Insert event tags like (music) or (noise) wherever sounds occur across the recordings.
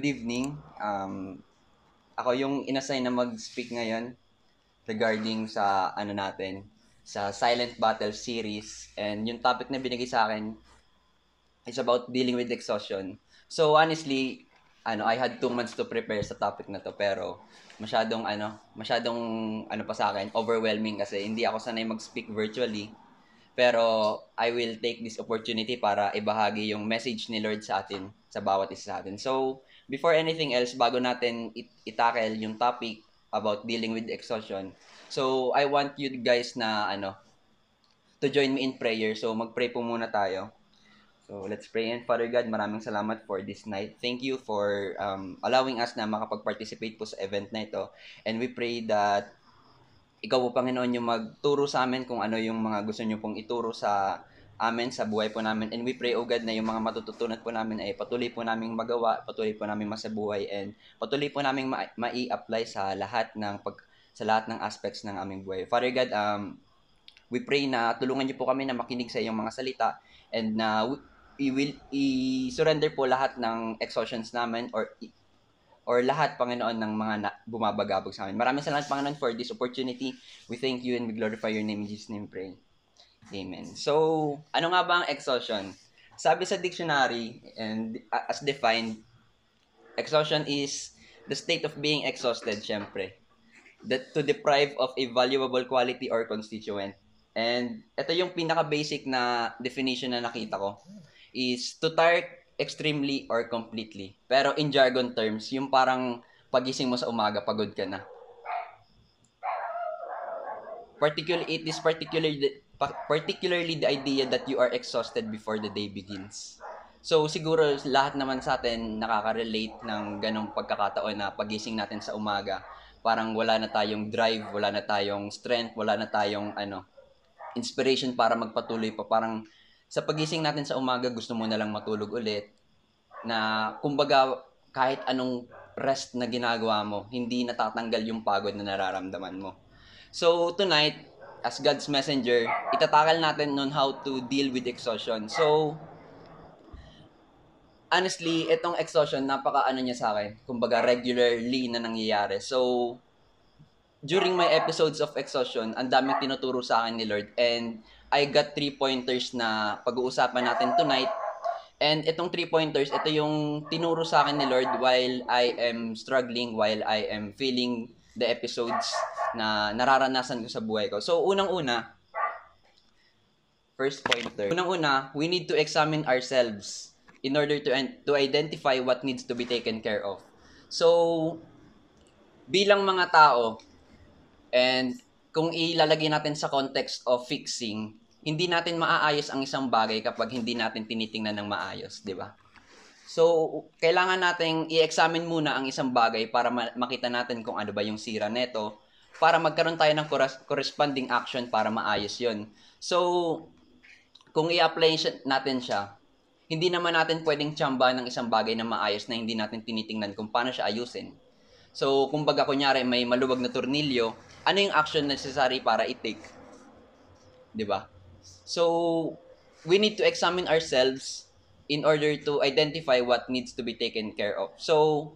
Good evening. Um, ako yung inassign na mag-speak ngayon regarding sa ano natin, sa Silent Battle series. And yung topic na binigay sa akin is about dealing with exhaustion. So, honestly, ano, I had two months to prepare sa topic na to pero masyadong ano, masyadong ano pa sa akin, overwhelming kasi hindi ako sanay mag-speak virtually. Pero I will take this opportunity para ibahagi yung message ni Lord sa atin, sa bawat isa sa atin. So, before anything else, bago natin it- itackle yung topic about dealing with exhaustion, so I want you guys na ano, to join me in prayer. So, mag-pray po muna tayo. So, let's pray. And Father God, maraming salamat for this night. Thank you for um, allowing us na makapag-participate po sa event na ito. And we pray that ikaw po, Panginoon, yung magturo sa amin kung ano yung mga gusto nyo pong ituro sa amin, sa buhay po namin. And we pray, O God, na yung mga matututunan po namin ay patuloy po naming magawa, patuloy po naming masabuhay, and patuloy po naming ma- mai-apply sa lahat ng pag sa lahat ng aspects ng aming buhay. Father God, um, we pray na tulungan niyo po kami na makinig sa iyong mga salita and na we- will i-surrender po lahat ng exhaustions namin or or lahat, Panginoon, ng mga na, bumabagabog sa amin. Maraming salamat, Panginoon, for this opportunity. We thank you and we glorify your name. In Jesus' name, pray. Amen. So, ano nga ba ang exhaustion? Sabi sa dictionary, and as defined, exhaustion is the state of being exhausted, syempre. That to deprive of a valuable quality or constituent. And ito yung pinaka-basic na definition na nakita ko is to tire extremely or completely. Pero in jargon terms, yung parang pagising mo sa umaga, pagod ka na. Particularly, it is particularly, particularly the idea that you are exhausted before the day begins. So, siguro lahat naman sa atin nakaka-relate ng ganong pagkakataon na pagising natin sa umaga, parang wala na tayong drive, wala na tayong strength, wala na tayong ano, inspiration para magpatuloy pa. Parang sa pagising natin sa umaga, gusto mo na lang matulog ulit. Na kumbaga kahit anong rest na ginagawa mo, hindi natatanggal yung pagod na nararamdaman mo. So tonight, as God's messenger, itatakal natin on how to deal with exhaustion. So, honestly, itong exhaustion, napaka ano niya sa akin. Kumbaga, regularly na nangyayari. So, during my episodes of exhaustion, ang daming tinuturo sa akin ni Lord. And I got three pointers na pag-uusapan natin tonight. And itong three pointers, ito yung tinuro sa akin ni Lord while I am struggling, while I am feeling the episodes na nararanasan ko sa buhay ko. So, unang-una, first pointer. Unang-una, we need to examine ourselves in order to to identify what needs to be taken care of. So, bilang mga tao, and kung ilalagay natin sa context of fixing, hindi natin maaayos ang isang bagay kapag hindi natin tinitingnan ng maayos, di ba? So, kailangan nating i-examine muna ang isang bagay para ma- makita natin kung ano ba yung sira neto para magkaroon tayo ng corres- corresponding action para maayos yon. So, kung i-apply natin siya, hindi naman natin pwedeng tsamba ng isang bagay na maayos na hindi natin tinitingnan kung paano siya ayusin. So, kumbaga kunyari may maluwag na tornilyo, ano yung action necessary para i-take? 'Di ba? So, we need to examine ourselves in order to identify what needs to be taken care of. So,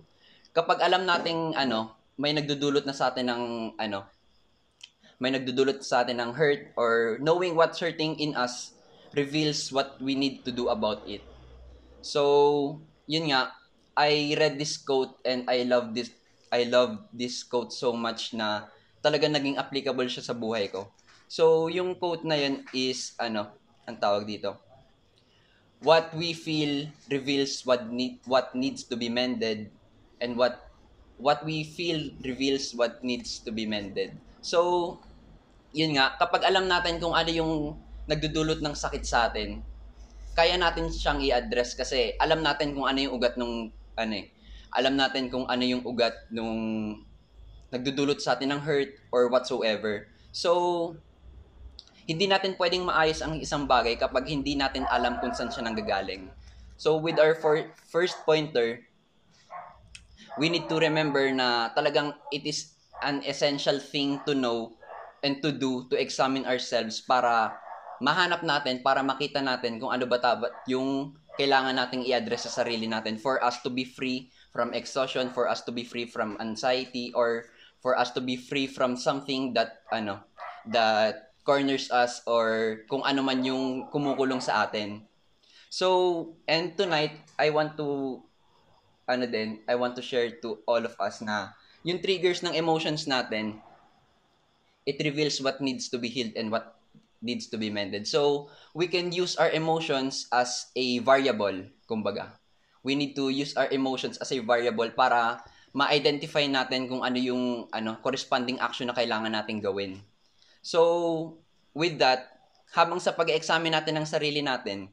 kapag alam nating ano, may nagdudulot na sa atin ng ano, may nagdudulot sa atin ng hurt or knowing what's hurting in us reveals what we need to do about it. So, yun nga, I read this quote and I love this I love this quote so much na talaga naging applicable siya sa buhay ko. So, yung quote na yun is ano, ang tawag dito. What we feel reveals what need what needs to be mended and what what we feel reveals what needs to be mended. So, yun nga, kapag alam natin kung ano yung nagdudulot ng sakit sa atin, kaya natin siyang i-address kasi alam natin kung ano yung ugat nung ano eh. Alam natin kung ano yung ugat nung nagdudulot sa atin ng hurt or whatsoever. So, hindi natin pwedeng maayos ang isang bagay kapag hindi natin alam kung saan siya nanggagaling. So, with our for, first pointer, we need to remember na talagang it is an essential thing to know and to do to examine ourselves para mahanap natin, para makita natin kung ano ba tabat yung kailangan nating i-address sa sarili natin for us to be free from exhaustion, for us to be free from anxiety, or for us to be free from something that, ano, that corners us or kung ano man yung kumukulong sa atin. So, and tonight, I want to, ano din, I want to share to all of us na yung triggers ng emotions natin, it reveals what needs to be healed and what needs to be mended. So, we can use our emotions as a variable, kumbaga. We need to use our emotions as a variable para ma-identify natin kung ano yung ano corresponding action na kailangan nating gawin. So, with that, habang sa pag-examine natin ng sarili natin,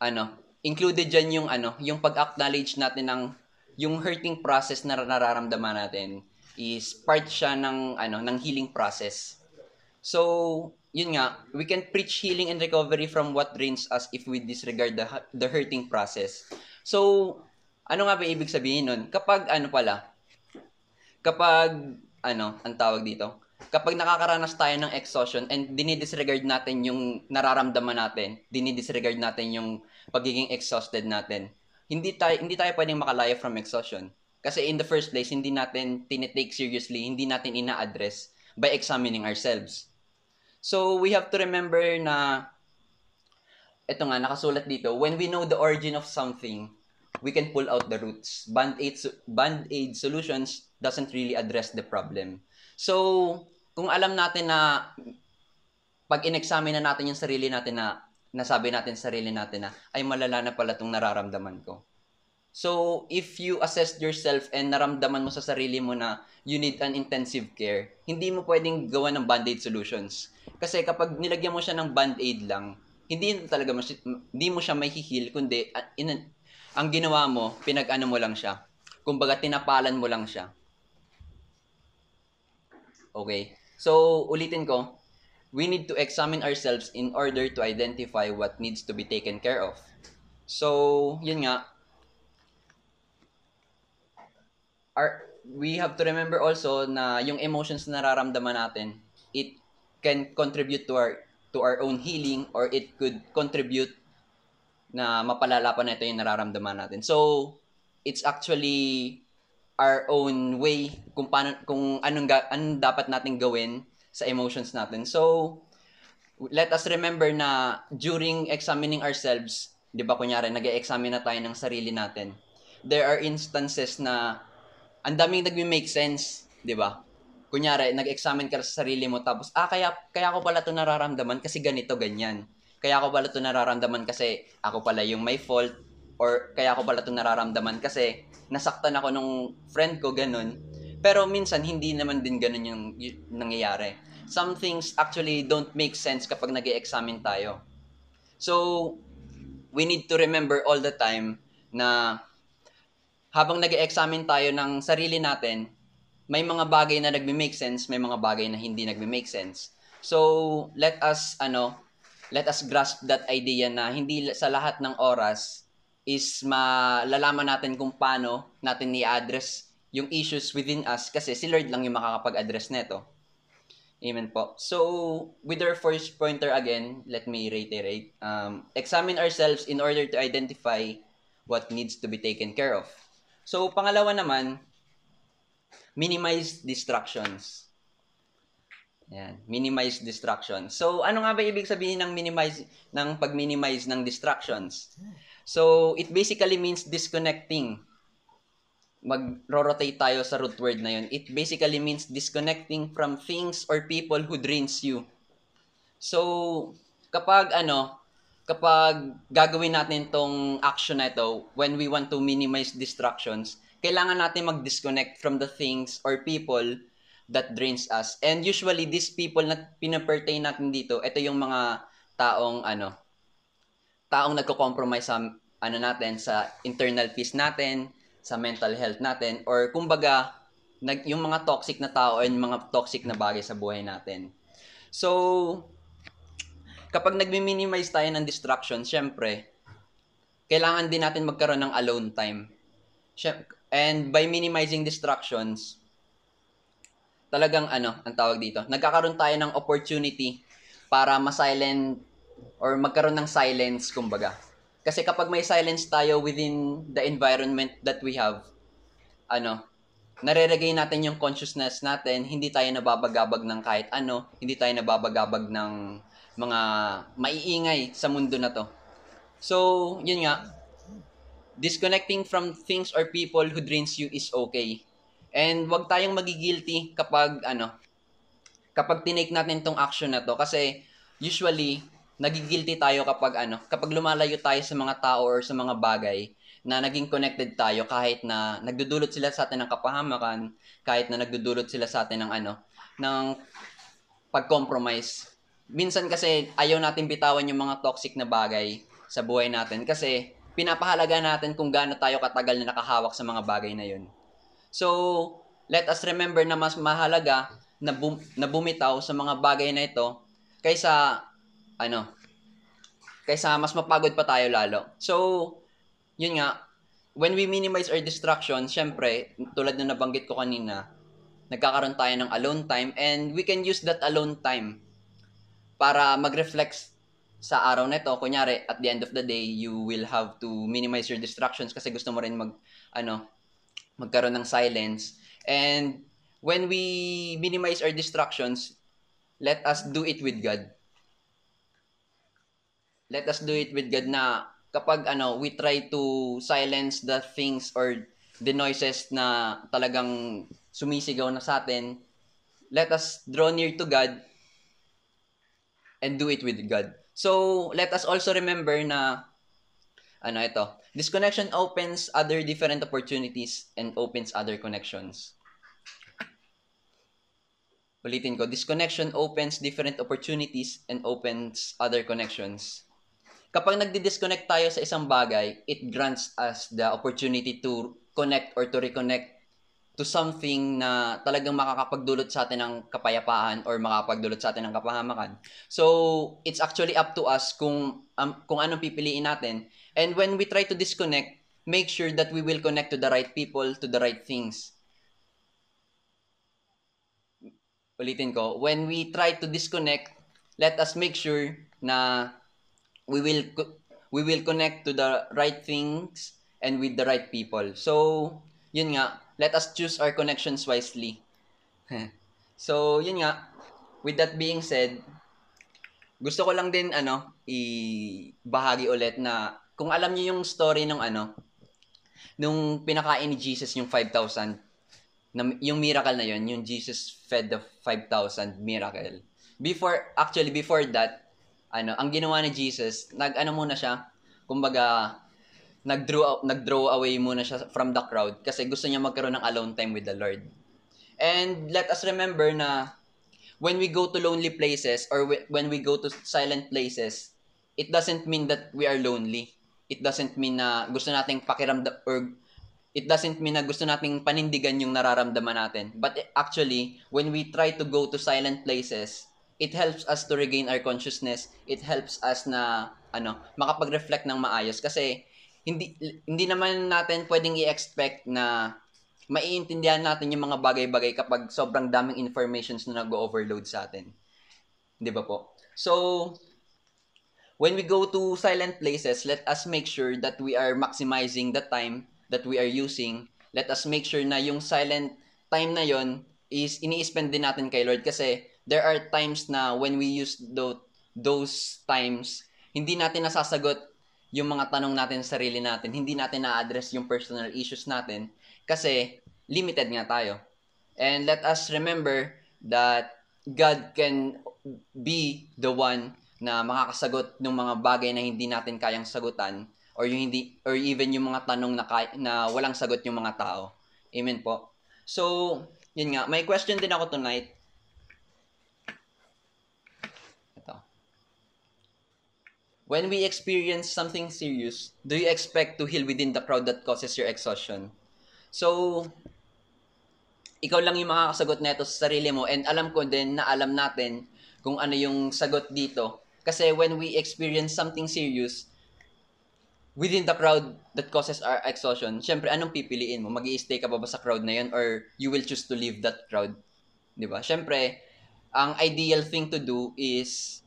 ano, included dyan yung ano, yung pag-acknowledge natin ng yung hurting process na nararamdaman natin is part siya ng ano ng healing process. So, yun nga, we can preach healing and recovery from what drains us if we disregard the, the hurting process. So, ano nga ba ibig sabihin nun? Kapag, ano pala, kapag, ano, ang tawag dito, kapag nakakaranas tayo ng exhaustion and dinidisregard natin yung nararamdaman natin, dinidisregard natin yung pagiging exhausted natin, hindi tayo, hindi tayo pwedeng makalaya from exhaustion. Kasi in the first place, hindi natin tinitake seriously, hindi natin ina-address by examining ourselves. So, we have to remember na, ito nga, nakasulat dito, when we know the origin of something, we can pull out the roots. Band-aid, band-aid solutions doesn't really address the problem. So, kung alam natin na pag in-examine na natin yung sarili natin na nasabi natin sa sarili natin na ay malala na pala itong nararamdaman ko. So, if you assess yourself and naramdaman mo sa sarili mo na you need an intensive care, hindi mo pwedeng gawa ng band-aid solutions. Kasi kapag nilagyan mo siya ng band-aid lang, hindi talaga mas, hindi mo siya may heal kundi uh, in, ang ginawa mo, pinag-ano mo lang siya. Kumbaga, tinapalan mo lang siya. Okay. So, ulitin ko, we need to examine ourselves in order to identify what needs to be taken care of. So, yun nga, our, we have to remember also na yung emotions na nararamdaman natin, it can contribute to our to our own healing or it could contribute na mapalala pa nito yung nararamdaman natin. So, it's actually our own way kung paano kung anong ga, anong dapat nating gawin sa emotions natin. So, let us remember na during examining ourselves, 'di ba kunyari nag-examine na tayo ng sarili natin. There are instances na ang daming nagme-make sense, 'di ba? kunyari, nag-examine ka sa sarili mo, tapos, ah, kaya, kaya ko pala to nararamdaman kasi ganito, ganyan. Kaya ko pala to nararamdaman kasi ako pala yung may fault, or kaya ko pala to nararamdaman kasi nasaktan ako nung friend ko, ganun. Pero minsan, hindi naman din ganun yung, yung nangyayari. Some things actually don't make sense kapag nag examine tayo. So, we need to remember all the time na habang nag examine tayo ng sarili natin, may mga bagay na nagme-make sense, may mga bagay na hindi nagme-make sense. So, let us ano, let us grasp that idea na hindi sa lahat ng oras is malalaman natin kung paano natin i-address yung issues within us kasi si Lord lang yung makakapag-address nito. Amen po. So, with our first pointer again, let me reiterate. Um, examine ourselves in order to identify what needs to be taken care of. So, pangalawa naman, minimize distractions. Yan, minimize distractions. So, ano nga ba ibig sabihin ng minimize ng pag-minimize ng distractions? So, it basically means disconnecting. Mag-rotate tayo sa root word na yun. It basically means disconnecting from things or people who drains you. So, kapag ano, kapag gagawin natin tong action na ito, when we want to minimize distractions, kailangan natin mag-disconnect from the things or people that drains us. And usually, these people na pinapertain natin dito, ito yung mga taong, ano, taong nagko-compromise sa, ano natin, sa internal peace natin, sa mental health natin, or kumbaga, nag, yung mga toxic na tao and mga toxic na bagay sa buhay natin. So, kapag nagmi-minimize tayo ng distraction, syempre, kailangan din natin magkaroon ng alone time. And by minimizing distractions, talagang ano, ang tawag dito, nagkakaroon tayo ng opportunity para ma-silent or magkaroon ng silence, kumbaga. Kasi kapag may silence tayo within the environment that we have, ano, nare-regain natin yung consciousness natin, hindi tayo nababagabag ng kahit ano, hindi tayo nababagabag ng mga maiingay sa mundo na to. So, yun nga, disconnecting from things or people who drains you is okay. And wag tayong magigilty kapag ano, kapag tinake natin tong action na to kasi usually nagigilty tayo kapag ano, kapag lumalayo tayo sa mga tao or sa mga bagay na naging connected tayo kahit na nagdudulot sila sa atin ng kapahamakan, kahit na nagdudulot sila sa atin ng ano, ng pag-compromise. Minsan kasi ayaw natin bitawan yung mga toxic na bagay sa buhay natin kasi pinapahalaga natin kung gaano tayo katagal na nakahawak sa mga bagay na yun. So, let us remember na mas mahalaga na, bum- na bumitaw sa mga bagay na ito kaysa ano kaysa mas mapagod pa tayo lalo. So, yun nga, when we minimize our distractions, syempre, tulad na nabanggit ko kanina, nagkakaroon tayo ng alone time and we can use that alone time para mag-reflect sa araw na ito. Kunyari, at the end of the day, you will have to minimize your distractions kasi gusto mo rin mag, ano, magkaroon ng silence. And when we minimize our distractions, let us do it with God. Let us do it with God na kapag ano, we try to silence the things or the noises na talagang sumisigaw na sa atin, let us draw near to God and do it with God. So, let us also remember na ano ito, disconnection opens other different opportunities and opens other connections. Ulitin ko, disconnection opens different opportunities and opens other connections kapag nagdi-disconnect tayo sa isang bagay, it grants us the opportunity to connect or to reconnect to something na talagang makakapagdulot sa atin ng kapayapaan or makakapagdulot sa atin ng kapahamakan. So, it's actually up to us kung um, kung anong pipiliin natin. And when we try to disconnect, make sure that we will connect to the right people, to the right things. Ulitin ko, when we try to disconnect, let us make sure na we will we will connect to the right things and with the right people. So, yun nga, let us choose our connections wisely. (laughs) so, yun nga, with that being said, gusto ko lang din ano, i-bahagi ulit na kung alam niyo yung story ng ano, nung pinakain ni Jesus yung 5,000, na, yung miracle na yun, yung Jesus fed the 5,000 miracle. Before, actually, before that, ano, ang ginawa ni Jesus, nag-ano muna siya, kumbaga, nag-draw, nag-draw away muna siya from the crowd kasi gusto niya magkaroon ng alone time with the Lord. And let us remember na when we go to lonely places or when we go to silent places, it doesn't mean that we are lonely. It doesn't mean na gusto nating pakiramdam or it doesn't mean na gusto nating panindigan yung nararamdaman natin. But actually, when we try to go to silent places, it helps us to regain our consciousness. It helps us na ano, makapag-reflect ng maayos kasi hindi hindi naman natin pwedeng i-expect na maiintindihan natin yung mga bagay-bagay kapag sobrang daming informations na nag-overload sa atin. 'Di ba po? So, when we go to silent places, let us make sure that we are maximizing the time that we are using. Let us make sure na yung silent time na yon is ini-spend din natin kay Lord kasi there are times na when we use those, those times, hindi natin nasasagot yung mga tanong natin sa sarili natin. Hindi natin na-address yung personal issues natin kasi limited nga tayo. And let us remember that God can be the one na makakasagot ng mga bagay na hindi natin kayang sagutan or yung hindi or even yung mga tanong na kay, na walang sagot yung mga tao. Amen po. So, yun nga, may question din ako tonight. Ito. When we experience something serious, do you expect to heal within the crowd that causes your exhaustion? So, ikaw lang yung makakasagot nito sa sarili mo and alam ko din na alam natin kung ano yung sagot dito. Kasi when we experience something serious, within the crowd that causes our exhaustion, syempre, anong pipiliin mo? mag stay ka ba, ba sa crowd na yun or you will choose to leave that crowd? Di ba? Syempre, ang ideal thing to do is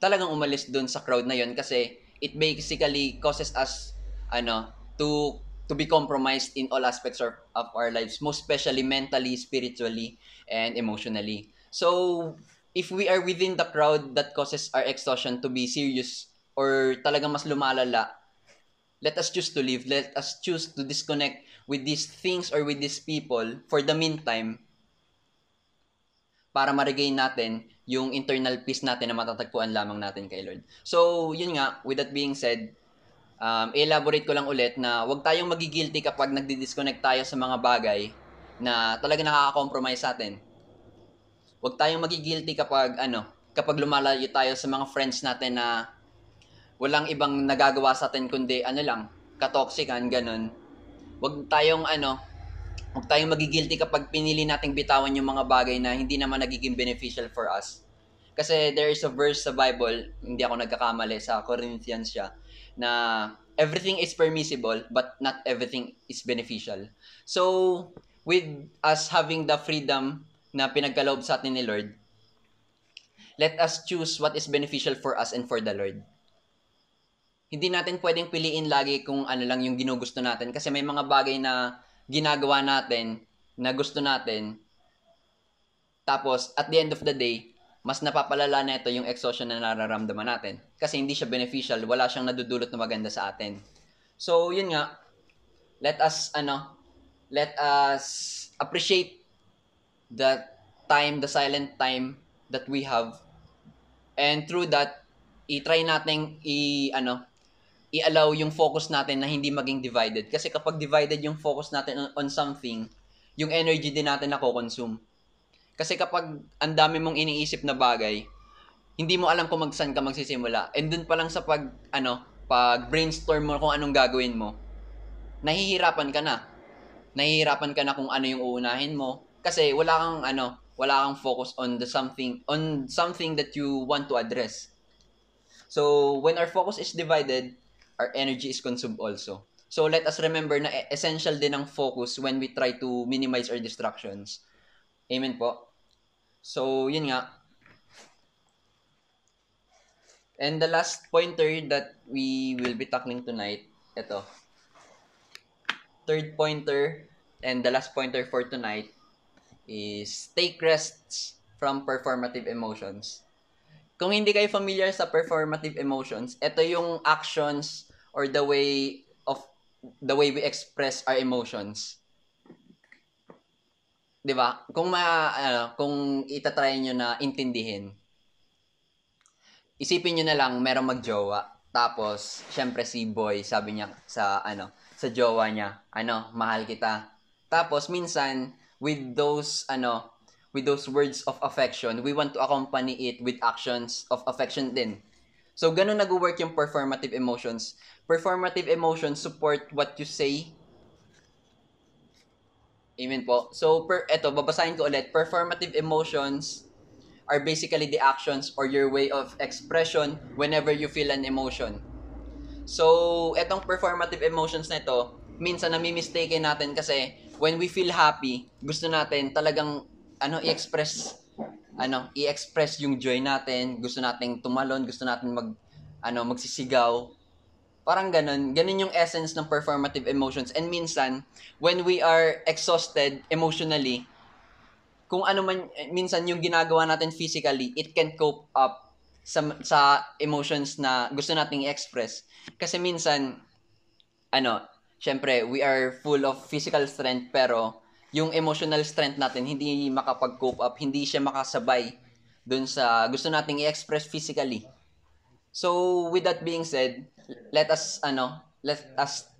talagang umalis doon sa crowd na yun kasi it basically causes us ano to to be compromised in all aspects of, of our lives, most especially mentally, spiritually, and emotionally. So, if we are within the crowd that causes our exhaustion to be serious or talagang mas lumalala, let us choose to live. Let us choose to disconnect with these things or with these people for the meantime para ma-regain natin yung internal peace natin na matatagpuan lamang natin kay Lord. So, yun nga, with that being said, um, elaborate ko lang ulit na huwag tayong magigilty kapag nagdi-disconnect tayo sa mga bagay na talaga nakaka-compromise sa atin. Huwag tayong magigilty kapag ano, kapag lumalayo tayo sa mga friends natin na walang ibang nagagawa sa atin kundi ano lang, katoksikan, ganun. Huwag tayong ano, huwag tayong magigilty kapag pinili nating bitawan yung mga bagay na hindi naman nagiging beneficial for us. Kasi there is a verse sa Bible, hindi ako nagkakamali, sa Corinthians siya, na everything is permissible but not everything is beneficial. So, with us having the freedom na pinagkaloob sa atin ni Lord, let us choose what is beneficial for us and for the Lord. Hindi natin pwedeng piliin lagi kung ano lang yung ginugusto natin kasi may mga bagay na ginagawa natin na gusto natin tapos at the end of the day mas napapalala na ito yung exhaustion na nararamdaman natin. Kasi hindi siya beneficial, wala siyang nadudulot na maganda sa atin. So, yun nga, let us, ano, let us appreciate the time, the silent time that we have. And through that, i-try natin i, ano, i-allow yung focus natin na hindi maging divided. Kasi kapag divided yung focus natin on, on something, yung energy din natin na consume kasi kapag ang dami mong iniisip na bagay, hindi mo alam kung magsan ka magsisimula. And dun pa lang sa pag, ano, pag brainstorm mo kung anong gagawin mo, nahihirapan ka na. Nahihirapan ka na kung ano yung uunahin mo. Kasi wala kang, ano, wala kang focus on the something, on something that you want to address. So, when our focus is divided, our energy is consumed also. So, let us remember na essential din ang focus when we try to minimize our distractions. Amen po. So, yun nga. And the last pointer that we will be tackling tonight, ito. Third pointer and the last pointer for tonight is take rests from performative emotions. Kung hindi kayo familiar sa performative emotions, ito yung actions or the way of the way we express our emotions 'di ba? Kung ma ano, kung itatry niyo na intindihin. Isipin niyo na lang merong magjowa. Tapos, syempre si boy, sabi niya sa ano, sa jowa niya, ano, mahal kita. Tapos minsan with those ano, with those words of affection, we want to accompany it with actions of affection din. So, ganun nag-work yung performative emotions. Performative emotions support what you say Amen po. So, per, eto, babasahin ko ulit. Performative emotions are basically the actions or your way of expression whenever you feel an emotion. So, etong performative emotions na ito, minsan nami-mistake natin kasi when we feel happy, gusto natin talagang ano i-express ano, i-express yung joy natin, gusto nating tumalon, gusto natin mag ano, magsisigaw. Parang ganun. Ganun yung essence ng performative emotions. And minsan, when we are exhausted emotionally, kung ano man, minsan yung ginagawa natin physically, it can cope up sa, sa emotions na gusto nating i-express. Kasi minsan, ano, syempre, we are full of physical strength, pero yung emotional strength natin, hindi makapag-cope up, hindi siya makasabay dun sa gusto nating i-express physically. So, with that being said, let us, ano, let us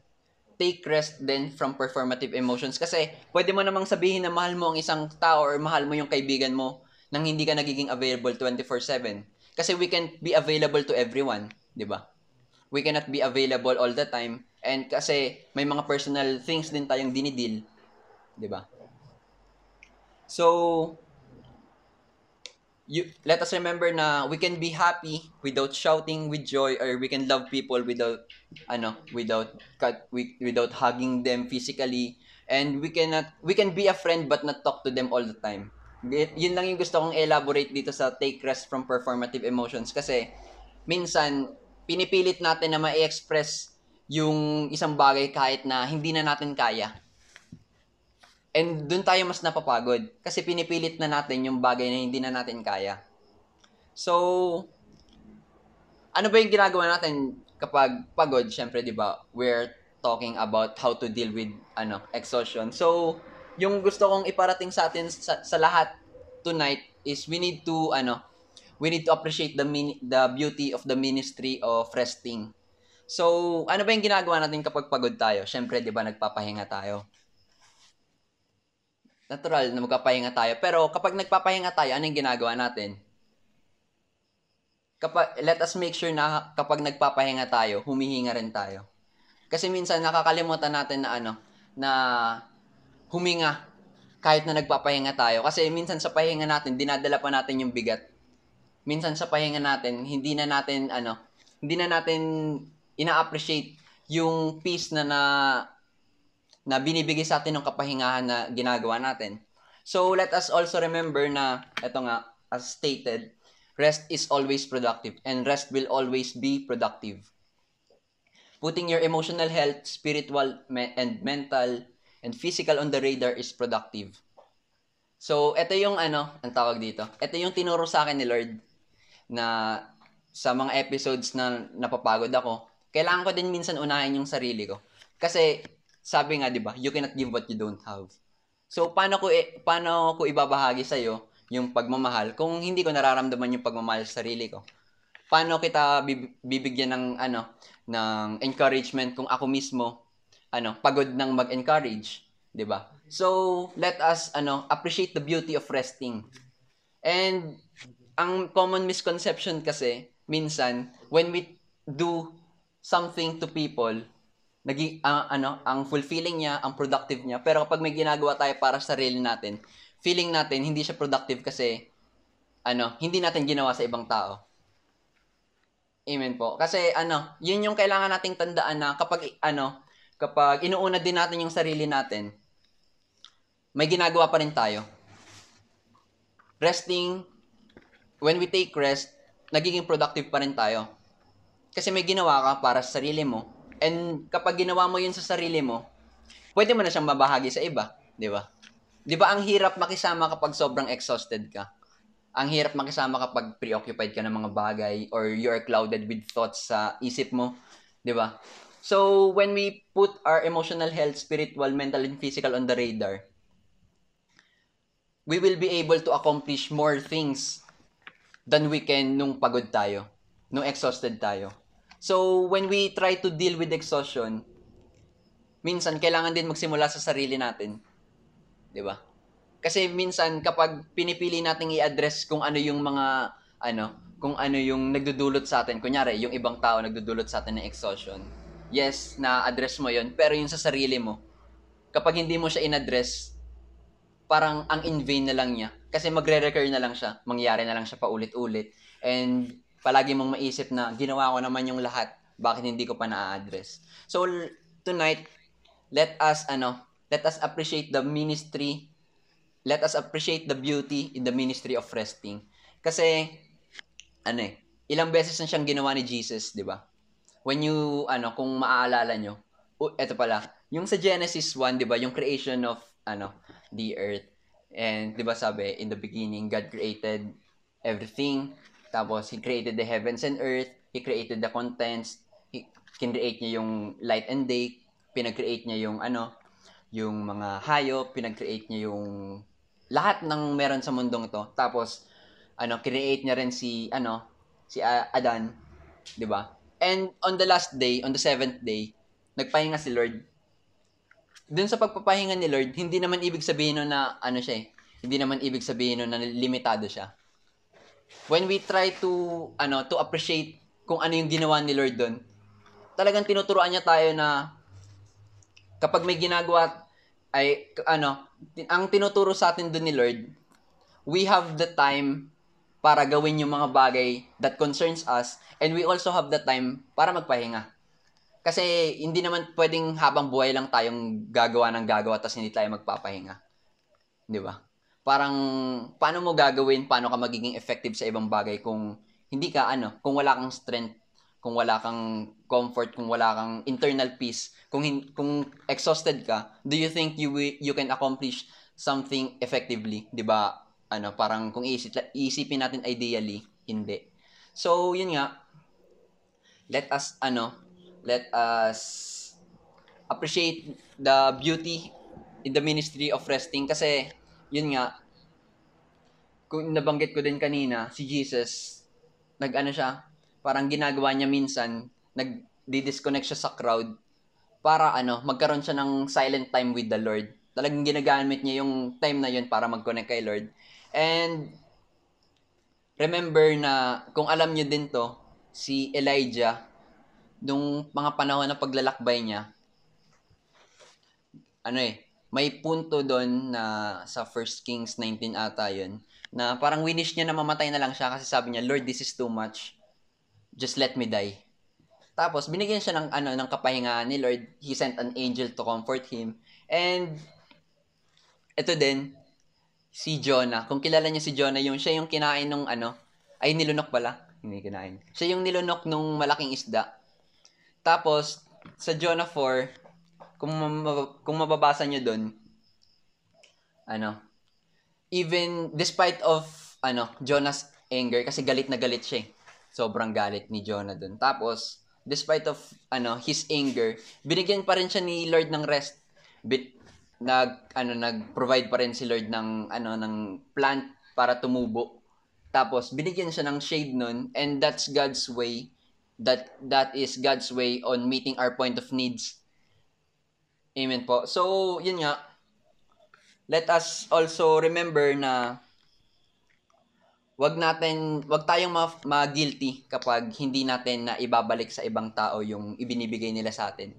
take rest then from performative emotions. Kasi pwede mo namang sabihin na mahal mo ang isang tao or mahal mo yung kaibigan mo nang hindi ka nagiging available 24/7. Kasi we can be available to everyone, 'di ba? We cannot be available all the time and kasi may mga personal things din tayong dinidil, 'di ba? So you let us remember na we can be happy without shouting with joy or we can love people without ano without cut without hugging them physically. And we cannot we can be a friend but not talk to them all the time. Yun lang yung gusto kong elaborate dito sa take rest from performative emotions. Kasi minsan pinipilit natin na ma-express yung isang bagay kahit na hindi na natin kaya And doon tayo mas napapagod kasi pinipilit na natin yung bagay na hindi na natin kaya. So, ano ba yung ginagawa natin kapag pagod? Syempre, 'di ba? We're talking about how to deal with ano, exhaustion. So, yung gusto kong iparating sa atin sa, sa lahat tonight is we need to ano, we need to appreciate the min- the beauty of the ministry of resting. So, ano ba yung ginagawa natin kapag pagod tayo? Syempre, 'di ba, nagpapahinga tayo natural na magpapahinga tayo. Pero kapag nagpapahinga tayo, ano yung ginagawa natin? Kapag, let us make sure na kapag nagpapahinga tayo, humihinga rin tayo. Kasi minsan nakakalimutan natin na ano, na huminga kahit na nagpapahinga tayo. Kasi minsan sa pahinga natin, dinadala pa natin yung bigat. Minsan sa pahinga natin, hindi na natin, ano, hindi na natin ina-appreciate yung peace na na na binibigay sa atin ng kapahingahan na ginagawa natin. So, let us also remember na, ito nga, as stated, rest is always productive and rest will always be productive. Putting your emotional health, spiritual and mental and physical on the radar is productive. So, ito yung ano, ang tawag dito. Ito yung tinuro sa akin ni Lord na sa mga episodes na napapagod ako, kailangan ko din minsan unahin yung sarili ko. Kasi sabi nga 'di ba, you cannot give what you don't have. So paano ko eh, paano ko ibabahagi sa iyo yung pagmamahal kung hindi ko nararamdaman yung pagmamahal sa sarili ko? Paano kita bibigyan ng ano ng encouragement kung ako mismo ano pagod nang mag-encourage, 'di ba? So let us ano appreciate the beauty of resting. And ang common misconception kasi minsan when we do something to people naging uh, ano, ang fulfilling niya, ang productive niya. Pero kapag may ginagawa tayo para sa sarili natin, feeling natin hindi siya productive kasi ano, hindi natin ginawa sa ibang tao. Amen po. Kasi ano, yun yung kailangan nating tandaan na kapag ano, kapag inuuna din natin yung sarili natin, may ginagawa pa rin tayo. Resting, when we take rest, nagiging productive pa rin tayo. Kasi may ginawa ka para sa sarili mo, And kapag ginawa mo yun sa sarili mo, pwede mo na siyang mabahagi sa iba, di ba? Di ba ang hirap makisama kapag sobrang exhausted ka? Ang hirap makisama kapag preoccupied ka ng mga bagay or you are clouded with thoughts sa isip mo, di ba? So, when we put our emotional health, spiritual, mental, and physical on the radar, we will be able to accomplish more things than we can nung pagod tayo, nung exhausted tayo. So, when we try to deal with exhaustion, minsan kailangan din magsimula sa sarili natin. 'Di ba? Kasi minsan kapag pinipili nating i-address kung ano yung mga ano, kung ano yung nagdudulot sa atin, kunyari, yung ibang tao nagdudulot sa atin ng exhaustion. Yes, na-address mo 'yon, pero yung sa sarili mo, kapag hindi mo siya in-address, parang ang in vain na lang niya. Kasi magre-recur na lang siya, mangyari na lang siya paulit-ulit. And palagi mong maisip na ginawa ko naman yung lahat, bakit hindi ko pa na-address. So tonight, let us ano, let us appreciate the ministry, let us appreciate the beauty in the ministry of resting. Kasi ano eh, ilang beses na siyang ginawa ni Jesus, 'di ba? When you ano, kung maaalala nyo, uh, eto pala, yung sa Genesis 1, 'di ba, yung creation of ano, the earth. And 'di ba sabi, in the beginning God created everything tapos, He created the heavens and earth. He created the contents. He kinreate niya yung light and day. Pinag-create niya yung ano, yung mga hayop. Pinag-create niya yung lahat ng meron sa mundong ito. Tapos, ano, create niya rin si, ano, si Adan. di ba? And on the last day, on the seventh day, nagpahinga si Lord. dun sa pagpapahinga ni Lord, hindi naman ibig sabihin nun na ano siya eh. Hindi naman ibig sabihin nun na limitado siya. When we try to ano to appreciate kung ano yung ginawa ni Lord doon, talagang tinuturuan niya tayo na kapag may ginagawa ay ano, ang tinuturo sa atin doon ni Lord, we have the time para gawin yung mga bagay that concerns us and we also have the time para magpahinga. Kasi hindi naman pwedeng habang buhay lang tayong gagawa ng gagawa tapos hindi tayo magpapahinga. 'Di ba? Parang paano mo gagawin, paano ka magiging effective sa ibang bagay kung hindi ka ano, kung wala kang strength, kung wala kang comfort, kung wala kang internal peace, kung hin- kung exhausted ka, do you think you you can accomplish something effectively, 'di ba? Ano, parang kung iisip, iisipin natin ideally, hindi. So, yun nga, let us ano, let us appreciate the beauty in the ministry of resting kasi yun nga kung nabanggit ko din kanina si Jesus nag-ano siya parang ginagawa niya minsan nag-disconnect siya sa crowd para ano magkaroon siya ng silent time with the Lord. Talagang ginagamit niya yung time na yun para mag-connect kay Lord. And remember na kung alam niyo din to si Elijah nung mga panahon na paglalakbay niya, ano eh, may punto doon na sa 1 Kings 19 ata yun, na parang winish niya na mamatay na lang siya kasi sabi niya, Lord, this is too much. Just let me die. Tapos, binigyan siya ng, ano, ng kapahingaan ni Lord. He sent an angel to comfort him. And, ito din, si Jonah. Kung kilala niya si Jonah, yung siya yung kinain nung ano, ay nilunok pala. Hindi kinain. Siya yung nilunok nung malaking isda. Tapos, sa Jonah 4, kung, mab- kung mababasa nyo dun, ano, even, despite of, ano, Jonah's anger, kasi galit na galit siya eh. Sobrang galit ni Jonah dun. Tapos, despite of, ano, his anger, binigyan pa rin siya ni Lord ng rest. Bit, nag, ano, nag-provide pa rin si Lord ng, ano, ng plant para tumubo. Tapos, binigyan siya ng shade nun, and that's God's way that that is God's way on meeting our point of needs. Amen po. So, yun nga. Let us also remember na wag natin, wag tayong ma- ma-guilty kapag hindi natin na ibabalik sa ibang tao yung ibinibigay nila sa atin.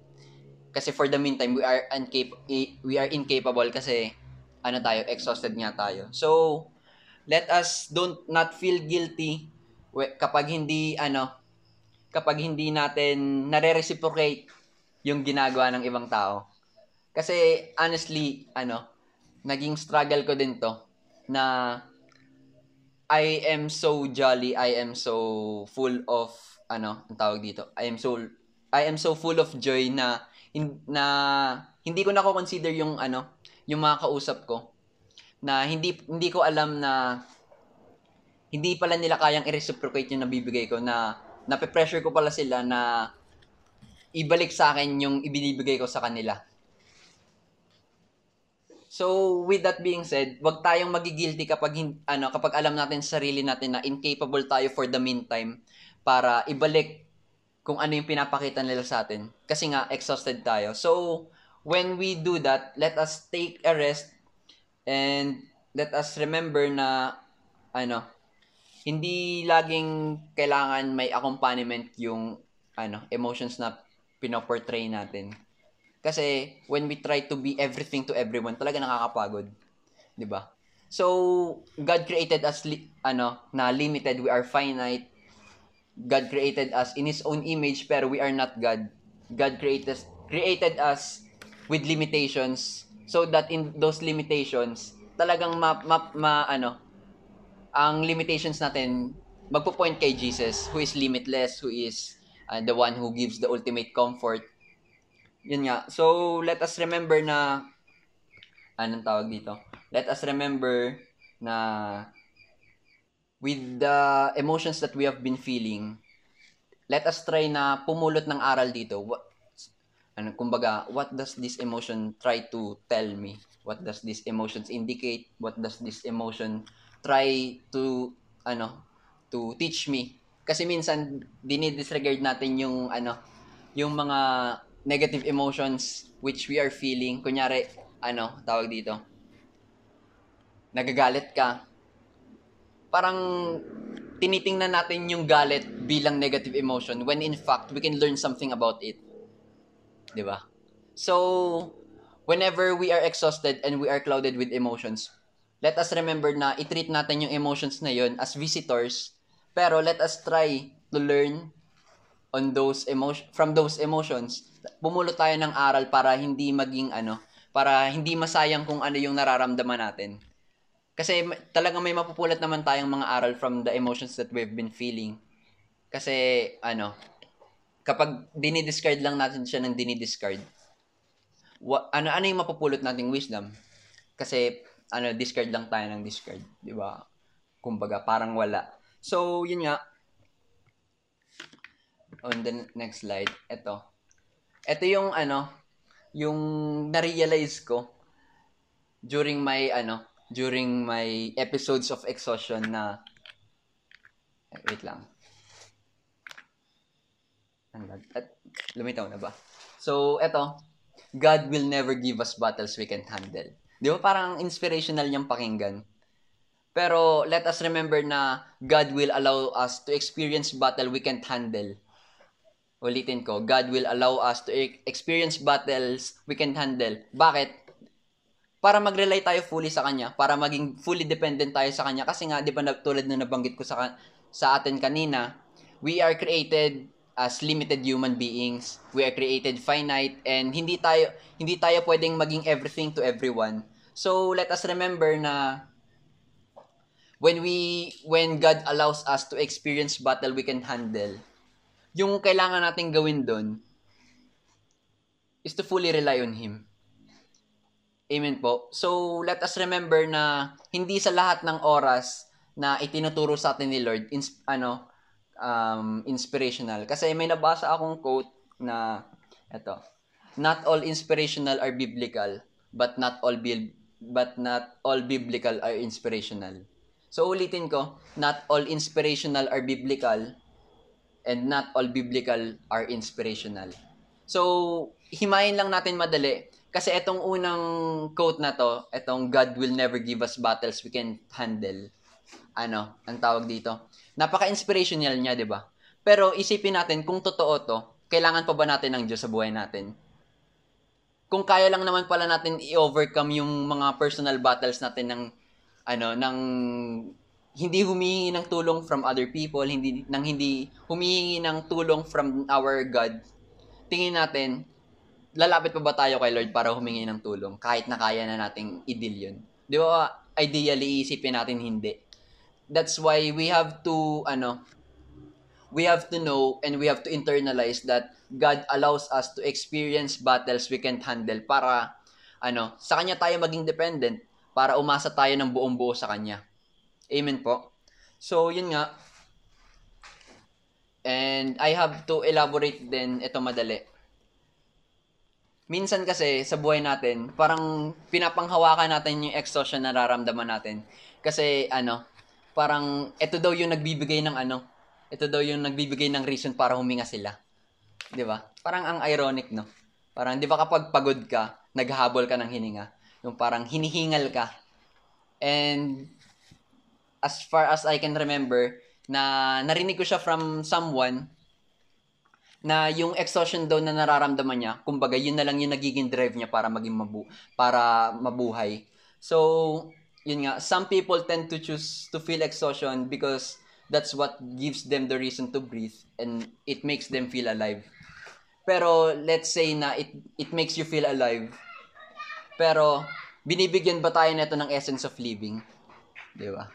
Kasi for the meantime, we are uncap- we are incapable kasi ano tayo, exhausted nga tayo. So, let us don't not feel guilty kapag hindi ano kapag hindi natin nare-reciprocate yung ginagawa ng ibang tao. Kasi honestly, ano, naging struggle ko din to na I am so jolly, I am so full of ano, ang tawag dito. I am so I am so full of joy na hin- na hindi ko na ko consider yung ano, yung mga kausap ko na hindi hindi ko alam na hindi pala nila kayang i-reciprocate yung nabibigay ko na nape-pressure ko pala sila na ibalik sa akin yung ibinibigay ko sa kanila. So, with that being said, wag tayong magigilty kapag ano, kapag alam natin sa sarili natin na incapable tayo for the meantime para ibalik kung ano yung pinapakita nila sa atin. Kasi nga exhausted tayo. So, when we do that, let us take a rest and let us remember na ano, hindi laging kailangan may accompaniment yung ano, emotions na pinoportray natin. Kasi when we try to be everything to everyone, talaga nakakapagod. 'Di ba? So, God created us li- ano, na limited, we are finite. God created us in his own image pero we are not God. God created us, created us with limitations so that in those limitations talagang ma, ma, ma ano ang limitations natin magpo-point kay Jesus who is limitless, who is uh, the one who gives the ultimate comfort. Yun nga. So, let us remember na anong tawag dito? Let us remember na with the emotions that we have been feeling, let us try na pumulot ng aral dito. What, ano, kumbaga, what does this emotion try to tell me? What does this emotions indicate? What does this emotion try to, ano, to teach me? Kasi minsan, dinidisregard natin yung, ano, yung mga negative emotions which we are feeling. Kunyari, ano, tawag dito. Nagagalit ka. Parang tinitingnan natin yung galit bilang negative emotion when in fact we can learn something about it. ba? So, whenever we are exhausted and we are clouded with emotions, let us remember na i-treat natin yung emotions na yon as visitors, pero let us try to learn on those emotion from those emotions. Bumulot tayo ng aral para hindi maging ano, para hindi masayang kung ano yung nararamdaman natin. Kasi talagang may mapupulot naman tayong mga aral from the emotions that we've been feeling. Kasi ano, kapag dinidiscard lang natin siya ng dinidiscard, wa, ano ano yung mapupulot nating wisdom? Kasi ano discard lang tayo ng discard, 'di ba? Kumbaga parang wala. So, yun nga. On the next slide, ito. Ito yung ano, yung na-realize ko during my ano, during my episodes of exhaustion na wait lang. At lumitaw na ba? So, eto, God will never give us battles we can't handle. Di ba parang inspirational niyang pakinggan? Pero let us remember na God will allow us to experience battle we can't handle. Ulitin ko, God will allow us to experience battles we can't handle. Bakit? Para mag-rely tayo fully sa Kanya, para maging fully dependent tayo sa Kanya. Kasi nga, di ba tulad na nabanggit ko sa, sa atin kanina, we are created as limited human beings. We are created finite and hindi tayo hindi tayo pwedeng maging everything to everyone. So let us remember na when we when God allows us to experience battle we can handle, yung kailangan nating gawin doon is to fully rely on Him. Amen po. So, let us remember na hindi sa lahat ng oras na itinuturo sa atin ni Lord, ins- ano, um, inspirational. Kasi may nabasa akong quote na, eto, not all inspirational are biblical, but not all bil- but not all biblical are inspirational. So ulitin ko, not all inspirational are biblical and not all biblical are inspirational. So himayin lang natin madali kasi etong unang quote na to, etong God will never give us battles we can handle. Ano, ang tawag dito Napaka-inspirational niya, 'di ba? Pero isipin natin kung totoo 'to, kailangan pa ba natin ng Diyos sa buhay natin? Kung kaya lang naman pala natin i-overcome yung mga personal battles natin ng ano, ng hindi humihingi ng tulong from other people, hindi nang hindi humihingi ng tulong from our God. Tingin natin, lalapit pa ba tayo kay Lord para humingi ng tulong kahit na kaya na nating i-deal yun? Di ba, ideally, isipin natin hindi that's why we have to ano we have to know and we have to internalize that God allows us to experience battles we can't handle para ano sa kanya tayo maging dependent para umasa tayo ng buong buo sa kanya. Amen po. So yun nga And I have to elaborate din ito madali. Minsan kasi sa buhay natin, parang pinapanghawakan natin yung exhaustion na nararamdaman natin. Kasi ano, parang ito daw yung nagbibigay ng ano, ito daw yung nagbibigay ng reason para huminga sila. 'Di ba? Parang ang ironic, no? Parang 'di ba kapag pagod ka, naghahabol ka ng hininga, yung parang hinihingal ka. And as far as I can remember, na narinig ko siya from someone na yung exhaustion daw na nararamdaman niya, kumbaga yun na lang yung nagiging drive niya para maging mabu para mabuhay. So, yun nga, some people tend to choose to feel exhaustion because that's what gives them the reason to breathe and it makes them feel alive. Pero let's say na it it makes you feel alive. Pero binibigyan ba tayo nito ng essence of living? 'Di ba?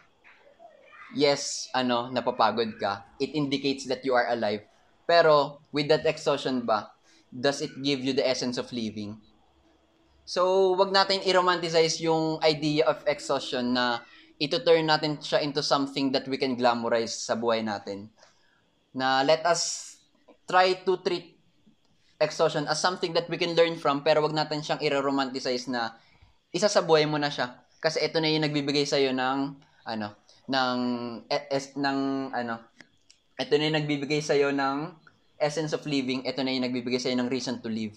Yes, ano, napapagod ka. It indicates that you are alive. Pero with that exhaustion ba, does it give you the essence of living? So, wag natin i-romanticize yung idea of exhaustion na ito turn natin siya into something that we can glamorize sa buhay natin. Na let us try to treat exhaustion as something that we can learn from pero wag natin siyang i-romanticize na isa sa buhay mo na siya. Kasi ito na yung nagbibigay sa iyo ng ano, ng es, ng ano, ito na yung nagbibigay sa iyo ng essence of living, ito na yung nagbibigay sa'yo ng reason to live.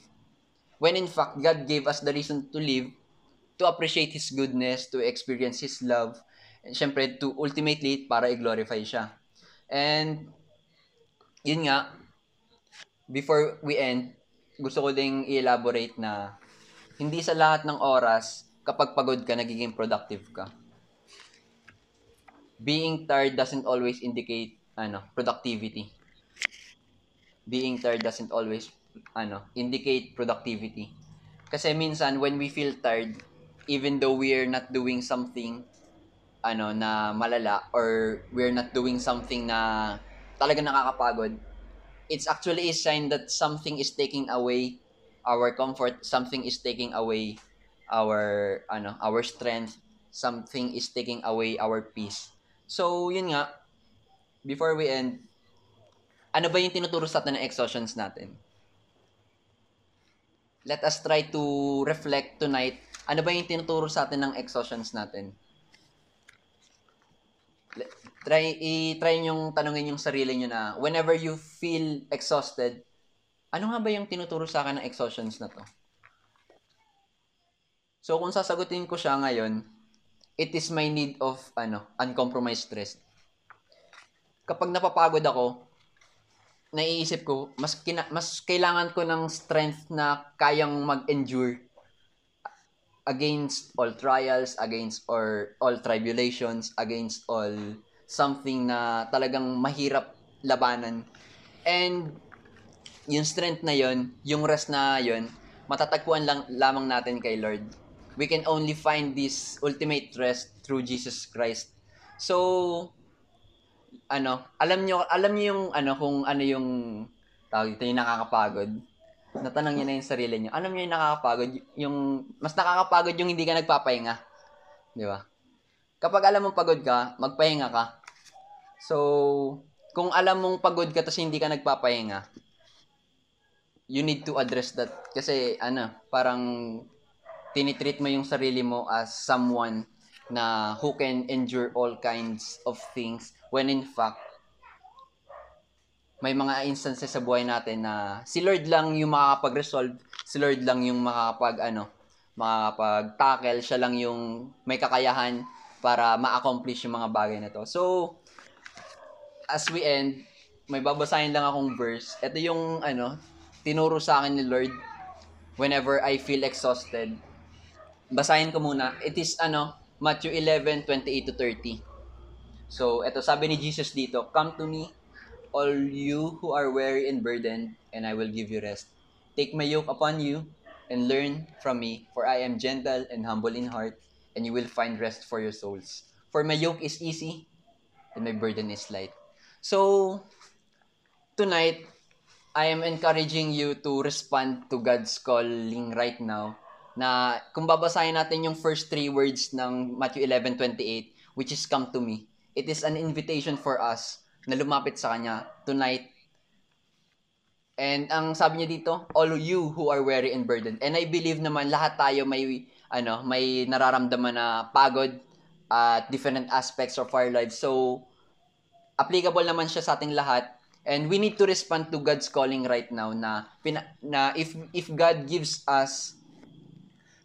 When in fact, God gave us the reason to live, to appreciate His goodness, to experience His love, and syempre, to ultimately, para i-glorify siya. And, yun nga, before we end, gusto ko ding i-elaborate na hindi sa lahat ng oras, kapag pagod ka, nagiging productive ka. Being tired doesn't always indicate ano, productivity. Being tired doesn't always ano, indicate productivity. Kasi minsan when we feel tired, even though we're not doing something ano na malala or we're not doing something na talaga nakakapagod, it's actually a sign that something is taking away our comfort, something is taking away our ano, our strength, something is taking away our peace. So, yun nga, before we end, ano ba yung tinuturo sa atin ng exhaustions natin? Let us try to reflect tonight. Ano ba yung tinuturo sa atin ng exhaustions natin? Try, i-try yung tanongin yung sarili nyo na whenever you feel exhausted, ano nga ba yung tinuturo sa akin ng exhaustions na to? So, kung sasagutin ko siya ngayon, it is my need of ano, uncompromised rest. Kapag napapagod ako, naiisip ko, mas, kina, mas kailangan ko ng strength na kayang mag-endure against all trials, against or all tribulations, against all something na talagang mahirap labanan. And yung strength na yon, yung rest na yon, matatagpuan lang lamang natin kay Lord. We can only find this ultimate rest through Jesus Christ. So, ano, alam nyo, alam nyo yung, ano, kung ano yung, tawag ito, yung nakakapagod. Natanong nyo na yung sarili nyo. Alam nyo yung nakakapagod, yung, mas nakakapagod yung hindi ka nagpapahinga. Di ba? Kapag alam mong pagod ka, magpahinga ka. So, kung alam mong pagod ka tapos hindi ka nagpapahinga, you need to address that. Kasi, ano, parang tinitreat mo yung sarili mo as someone na who can endure all kinds of things when in fact may mga instances sa buhay natin na si Lord lang yung makakapag-resolve, si Lord lang yung makakapag ano, makakapag-tackle, siya lang yung may kakayahan para ma-accomplish yung mga bagay na to. So, as we end, may babasahin lang akong verse. Ito yung ano, tinuro sa akin ni Lord whenever I feel exhausted. Basahin ko muna. It is ano, Matthew 11, 28 to 30. So, ito sabi ni Jesus dito, Come to me, all you who are weary and burdened, and I will give you rest. Take my yoke upon you, and learn from me, for I am gentle and humble in heart, and you will find rest for your souls. For my yoke is easy, and my burden is light. So, tonight, I am encouraging you to respond to God's calling right now na kung babasahin natin yung first three words ng Matthew 11:28 which is come to me it is an invitation for us na lumapit sa Kanya tonight. And ang sabi niya dito, all you who are weary and burdened. And I believe naman lahat tayo may ano, may nararamdaman na pagod at different aspects of our lives. So applicable naman siya sa ating lahat. And we need to respond to God's calling right now na pina, na if if God gives us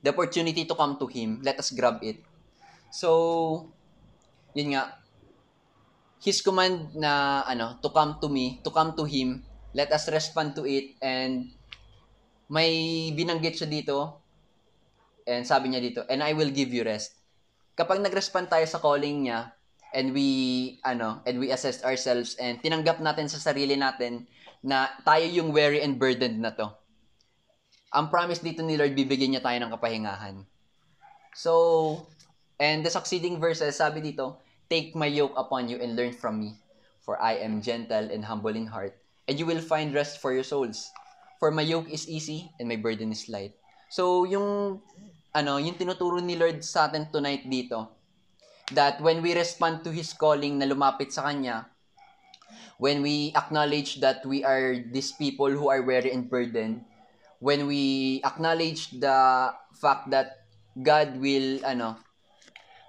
the opportunity to come to him, let us grab it. So yun nga, his command na ano to come to me to come to him let us respond to it and may binanggit siya dito and sabi niya dito and I will give you rest. Kapag nagrespond tayo sa calling niya and we ano and we assess ourselves and tinanggap natin sa sarili natin na tayo yung weary and burdened na to ang promise dito ni Lord bibigyan niya tayo ng kapahingahan so and the succeeding verses sabi dito Take my yoke upon you and learn from me, for I am gentle and humble in heart, and you will find rest for your souls. For my yoke is easy and my burden is light. So, yung ano, yung tinuturo ni Lord sa atin tonight dito, that when we respond to His calling na lumapit sa Kanya, when we acknowledge that we are these people who are weary and burdened, when we acknowledge the fact that God will, ano,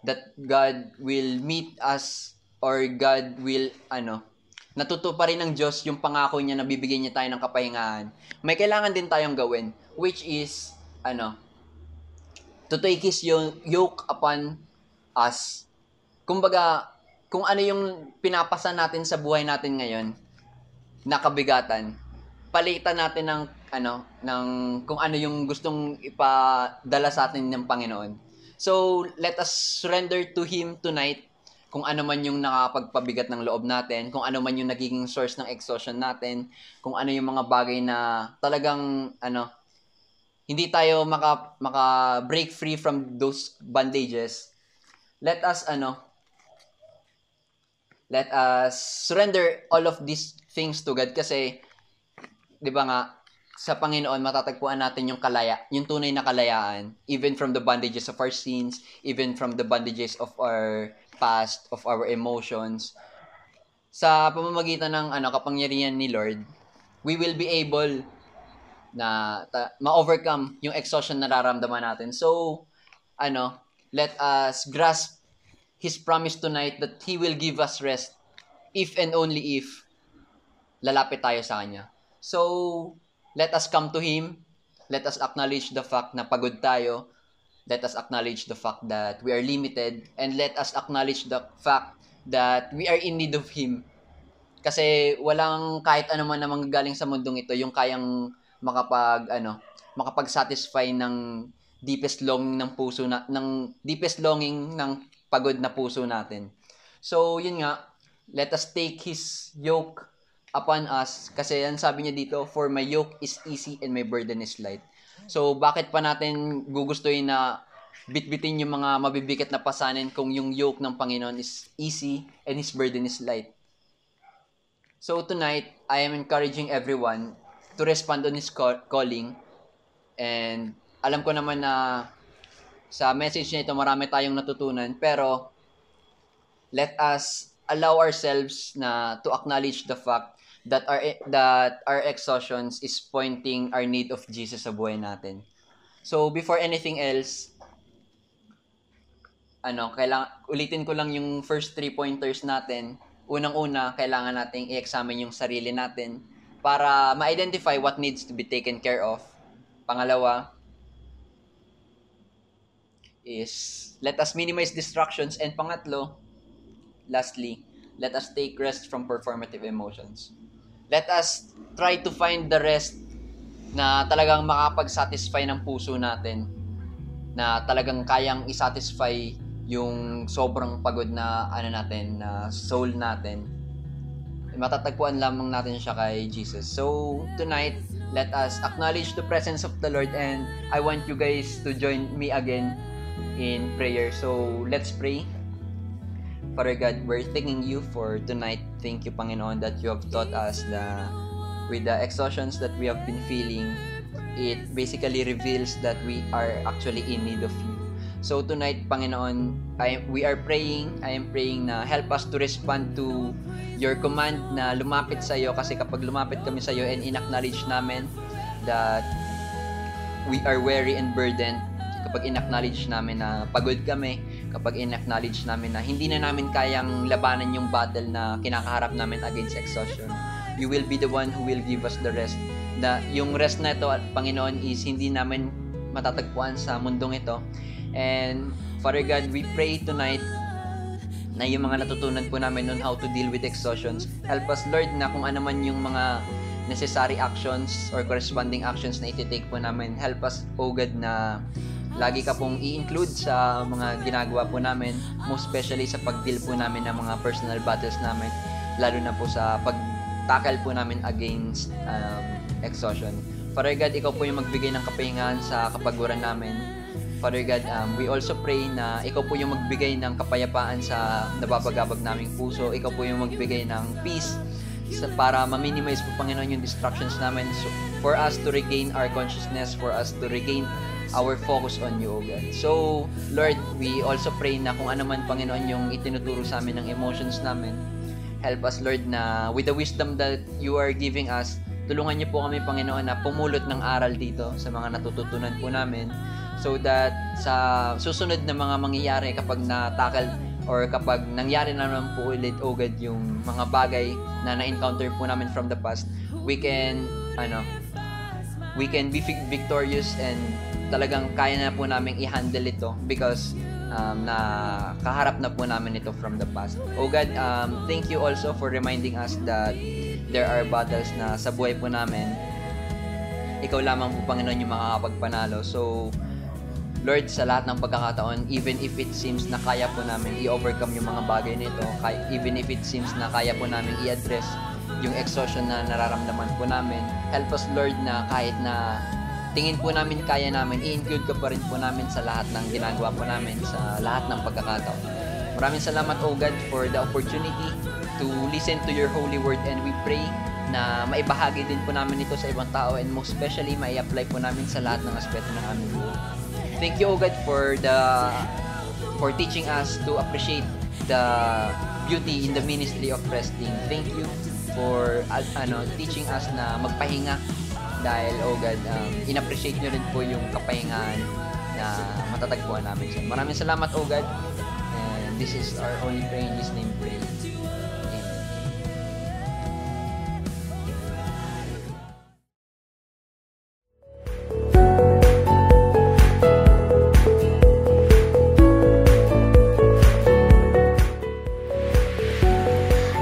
that God will meet us or God will ano natuto rin ng Diyos yung pangako niya na bibigyan niya tayo ng kapahingahan, may kailangan din tayong gawin, which is, ano, to take His yo- yoke upon us. Kumbaga, kung ano yung pinapasa natin sa buhay natin ngayon, nakabigatan, palitan natin ng ano, ng kung ano yung gustong ipadala sa atin ng Panginoon. So, let us surrender to Him tonight kung ano man yung nakapagpabigat ng loob natin, kung ano man yung nagiging source ng exhaustion natin, kung ano yung mga bagay na talagang ano hindi tayo maka maka break free from those bandages. Let us ano let us surrender all of these things to God kasi 'di ba nga sa Panginoon matatagpuan natin yung kalaya, yung tunay na kalayaan even from the bondages of our sins, even from the bondages of our past, of our emotions. Sa pamamagitan ng ano kapangyarihan ni Lord, we will be able na ta- ma-overcome yung exhaustion na nararamdaman natin. So, ano, let us grasp His promise tonight that He will give us rest if and only if lalapit tayo sa Kanya. So, let us come to Him. Let us acknowledge the fact na pagod tayo. Let us acknowledge the fact that we are limited. And let us acknowledge the fact that we are in need of Him. Kasi walang kahit ano man na manggagaling sa mundong ito yung kayang makapag ano makapag-satisfy ng deepest longing ng puso na ng deepest longing ng pagod na puso natin. So, yun nga, let us take his yoke upon us kasi yan sabi niya dito, for my yoke is easy and my burden is light. So, bakit pa natin gugustuhin na bitbitin yung mga mabibigat na pasanin kung yung yoke ng Panginoon is easy and his burden is light? So, tonight, I am encouraging everyone to respond on his call- calling and alam ko naman na sa message na ito marami tayong natutunan pero let us allow ourselves na to acknowledge the fact that our that our exhaustions is pointing our need of Jesus sa buhay natin. So before anything else, ano, kailangan ulitin ko lang yung first three pointers natin. Unang-una, kailangan nating i-examine yung sarili natin para ma-identify what needs to be taken care of. Pangalawa, is let us minimize distractions. And pangatlo, lastly, let us take rest from performative emotions. Let us try to find the rest na talagang makapag-satisfy ng puso natin na talagang kayang isatisfy yung sobrang pagod na ano natin na soul natin matatagpuan lamang natin siya kay Jesus. So, tonight, let us acknowledge the presence of the Lord and I want you guys to join me again in prayer. So, let's pray. Father God, we're thanking you for tonight. Thank you, Panginoon, that you have taught us na with the exhaustions that we have been feeling, it basically reveals that we are actually in need of you. So tonight, Panginoon, I, we are praying, I am praying na help us to respond to your command na lumapit sa iyo kasi kapag lumapit kami sa iyo and in-acknowledge namin that we are weary and burdened, kapag in-acknowledge namin na pagod kami, kapag in-acknowledge namin na hindi na namin kayang labanan yung battle na kinakaharap namin against exhaustion, you will be the one who will give us the rest. Na yung rest na ito, Panginoon, is hindi namin matatagpuan sa mundong ito. And Father God, we pray tonight na yung mga natutunan po namin on how to deal with exhaustions. Help us, Lord, na kung ano man yung mga necessary actions or corresponding actions na iti-take po namin. Help us, O God, na lagi ka pong i-include sa mga ginagawa po namin, most especially sa pag-deal po namin ng mga personal battles namin, lalo na po sa pag-tackle po namin against um, exhaustion. Father God, ikaw po yung magbigay ng kapahingahan sa kapaguran namin. Father God, um, we also pray na ikaw po yung magbigay ng kapayapaan sa nababagabag naming puso. Ikaw po yung magbigay ng peace sa, para ma-minimize po, Panginoon, yung distractions namin. So, for us to regain our consciousness, for us to regain our focus on you, O God. So, Lord, we also pray na kung ano man, Panginoon, yung itinuturo sa amin ng emotions namin, help us, Lord, na with the wisdom that you are giving us, tulungan niyo po kami, Panginoon, na pumulot ng aral dito sa mga natututunan po namin so that sa susunod na mga mangyayari kapag na-tackle or kapag nangyari na naman po ulit ugad yung mga bagay na na-encounter po namin from the past, we can, ano, we can be vic- victorious and talagang kaya na po namin i-handle ito because um, na kaharap na po namin ito from the past. Oh God, um, thank you also for reminding us that there are battles na sa buhay po namin ikaw lamang po Panginoon yung makakapagpanalo. So, Lord, sa lahat ng pagkakataon, even if it seems na kaya po namin i-overcome yung mga bagay nito, even if it seems na kaya po namin i-address yung exhaustion na nararamdaman po namin, help us, Lord, na kahit na tingin po namin kaya namin, i-include ka pa rin po namin sa lahat ng ginagawa po namin sa lahat ng pagkakataon. Maraming salamat, O God, for the opportunity to listen to your holy word and we pray na maibahagi din po namin ito sa ibang tao and most especially mai-apply po namin sa lahat ng aspeto ng aming buhay. Thank you, O God, for the for teaching us to appreciate the beauty in the ministry of resting. Thank you for uh, ano teaching us na magpahinga dahil oh um, in-appreciate nyo rin po yung kapahingaan na matatagpuan namin siya. Maraming salamat, oh. And this is our only prayer in His name, pray.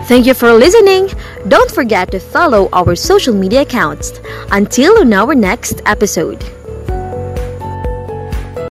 Thank you for listening. Don't forget to follow our social media accounts. Until on our next episode.